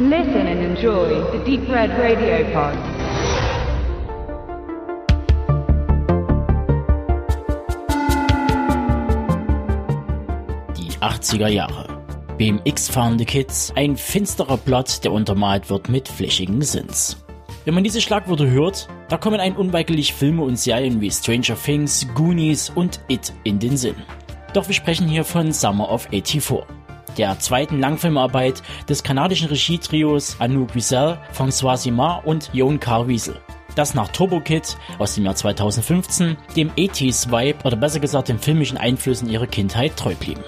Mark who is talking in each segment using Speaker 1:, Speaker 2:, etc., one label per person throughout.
Speaker 1: Listen and enjoy the Deep Red Radio Pod.
Speaker 2: Die 80er Jahre. BMX-fahrende Kids, ein finsterer Plot, der untermalt wird mit flächigen Sins. Wenn man diese Schlagworte hört, da kommen ein unweigerlich Filme und Serien wie Stranger Things, Goonies und It in den Sinn. Doch wir sprechen hier von Summer of 84, der zweiten Langfilmarbeit des kanadischen Regietrios Anouk Wiesel, François Simard und Jon Carwiesel das nach Turbo Kid aus dem Jahr 2015 dem 80s Vibe oder besser gesagt den filmischen Einflüssen ihrer Kindheit treu blieben.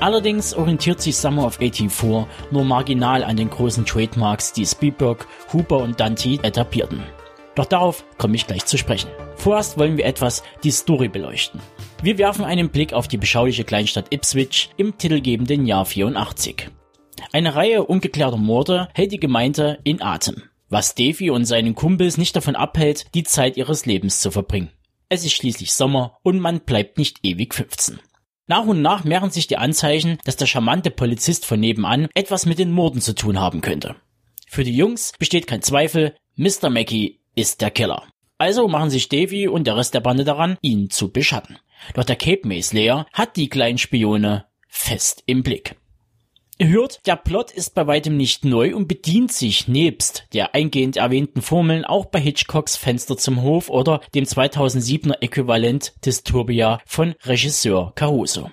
Speaker 2: Allerdings orientiert sich Summer of 84 nur marginal an den großen Trademarks, die Spielberg, Hooper und Dante etablierten. Doch darauf komme ich gleich zu sprechen. Vorerst wollen wir etwas die Story beleuchten. Wir werfen einen Blick auf die beschauliche Kleinstadt Ipswich im titelgebenden Jahr 84. Eine Reihe ungeklärter Morde hält die Gemeinde in Atem, was Davy und seinen Kumpels nicht davon abhält, die Zeit ihres Lebens zu verbringen. Es ist schließlich Sommer und man bleibt nicht ewig 15. Nach und nach mehren sich die Anzeichen, dass der charmante Polizist von nebenan etwas mit den Morden zu tun haben könnte. Für die Jungs besteht kein Zweifel, Mr. Mackey ist der Killer. Also machen sich Davy und der Rest der Bande daran, ihn zu beschatten. Doch der Cape Maze Layer hat die kleinen Spione fest im Blick. Ihr hört, der Plot ist bei weitem nicht neu und bedient sich nebst der eingehend erwähnten Formeln auch bei Hitchcocks Fenster zum Hof oder dem 2007er Äquivalent des Turbia von Regisseur Caruso.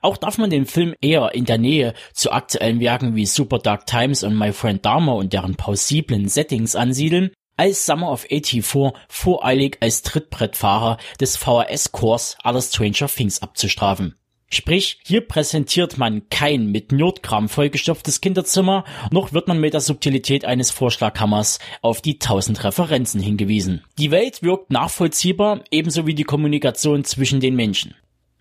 Speaker 2: Auch darf man den Film eher in der Nähe zu aktuellen Werken wie Super Dark Times und My Friend Dharma und deren plausiblen Settings ansiedeln, als Summer of 84 voreilig als Trittbrettfahrer des VHS-Kurs aller Stranger Things abzustrafen. Sprich, hier präsentiert man kein mit Nerdkram vollgestopftes Kinderzimmer, noch wird man mit der Subtilität eines Vorschlaghammers auf die tausend Referenzen hingewiesen. Die Welt wirkt nachvollziehbar, ebenso wie die Kommunikation zwischen den Menschen.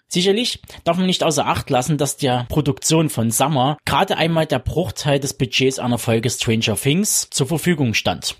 Speaker 2: Sicherlich darf man nicht außer Acht lassen, dass der Produktion von Summer gerade einmal der Bruchteil des Budgets einer Folge Stranger Things zur Verfügung stand.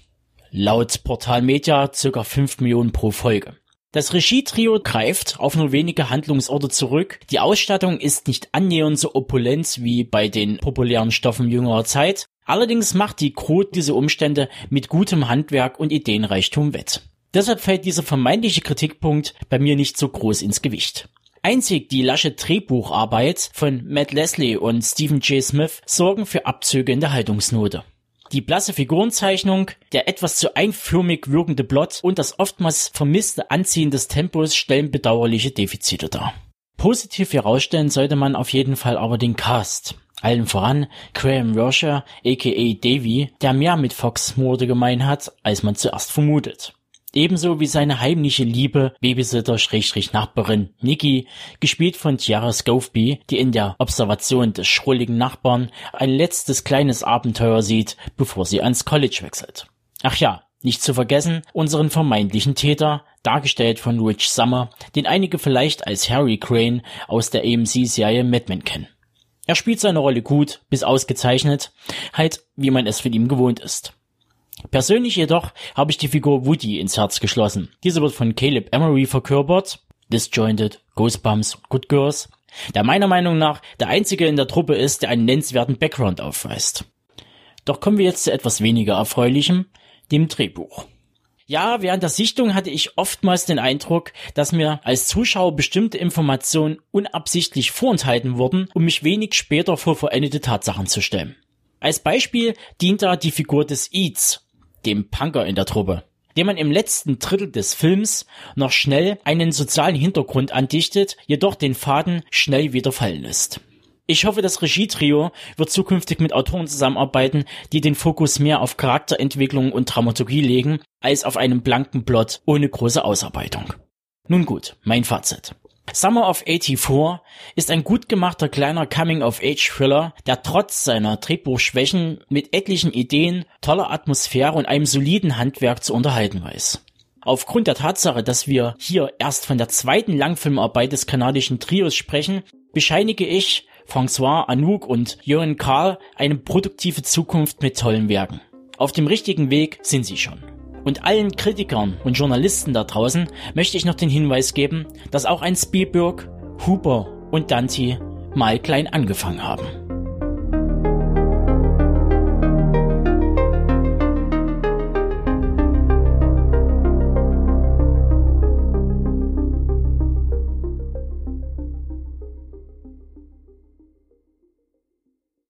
Speaker 2: Laut Portal Media ca. 5 Millionen pro Folge. Das Regietrio greift auf nur wenige Handlungsorte zurück. Die Ausstattung ist nicht annähernd so opulent wie bei den populären Stoffen jüngerer Zeit. Allerdings macht die Crew diese Umstände mit gutem Handwerk und Ideenreichtum wett. Deshalb fällt dieser vermeintliche Kritikpunkt bei mir nicht so groß ins Gewicht. Einzig die lasche Drehbucharbeit von Matt Leslie und Stephen J. Smith sorgen für Abzüge in der Haltungsnote. Die blasse Figurenzeichnung, der etwas zu einförmig wirkende Plot und das oftmals vermisste Anziehen des Tempos stellen bedauerliche Defizite dar. Positiv herausstellen sollte man auf jeden Fall aber den Cast. Allen voran Graham Rosher, aka Davy, der mehr mit Fox Morde gemein hat, als man zuerst vermutet. Ebenso wie seine heimliche Liebe, Babysitter-Nachbarin Nikki, gespielt von Tiara Scoveby, die in der Observation des schrulligen Nachbarn ein letztes kleines Abenteuer sieht, bevor sie ans College wechselt. Ach ja, nicht zu vergessen, unseren vermeintlichen Täter, dargestellt von Rich Summer, den einige vielleicht als Harry Crane aus der AMC-Serie Mad Men kennen. Er spielt seine Rolle gut, bis ausgezeichnet, halt wie man es von ihm gewohnt ist. Persönlich jedoch habe ich die Figur Woody ins Herz geschlossen. Diese wird von Caleb Emery verkörpert, Disjointed, Goosebumps, Good Girls, der meiner Meinung nach der einzige in der Truppe ist, der einen nennenswerten Background aufweist. Doch kommen wir jetzt zu etwas weniger erfreulichem, dem Drehbuch. Ja, während der Sichtung hatte ich oftmals den Eindruck, dass mir als Zuschauer bestimmte Informationen unabsichtlich vorenthalten wurden, um mich wenig später vor vollendete Tatsachen zu stellen. Als Beispiel dient da die Figur des Eats, dem Punker in der Truppe, dem man im letzten Drittel des Films noch schnell einen sozialen Hintergrund andichtet, jedoch den Faden schnell wieder fallen lässt. Ich hoffe, das Regietrio wird zukünftig mit Autoren zusammenarbeiten, die den Fokus mehr auf Charakterentwicklung und Dramaturgie legen, als auf einem blanken Plot ohne große Ausarbeitung. Nun gut, mein Fazit. Summer of 84 ist ein gut gemachter kleiner Coming-of-Age-Thriller, der trotz seiner Drehbuchschwächen mit etlichen Ideen, toller Atmosphäre und einem soliden Handwerk zu unterhalten weiß. Aufgrund der Tatsache, dass wir hier erst von der zweiten Langfilmarbeit des kanadischen Trios sprechen, bescheinige ich François Anouk und Johan Karl eine produktive Zukunft mit tollen Werken. Auf dem richtigen Weg sind sie schon. Und allen Kritikern und Journalisten da draußen möchte ich noch den Hinweis geben, dass auch ein Spielberg, Hooper und Dante mal klein angefangen haben.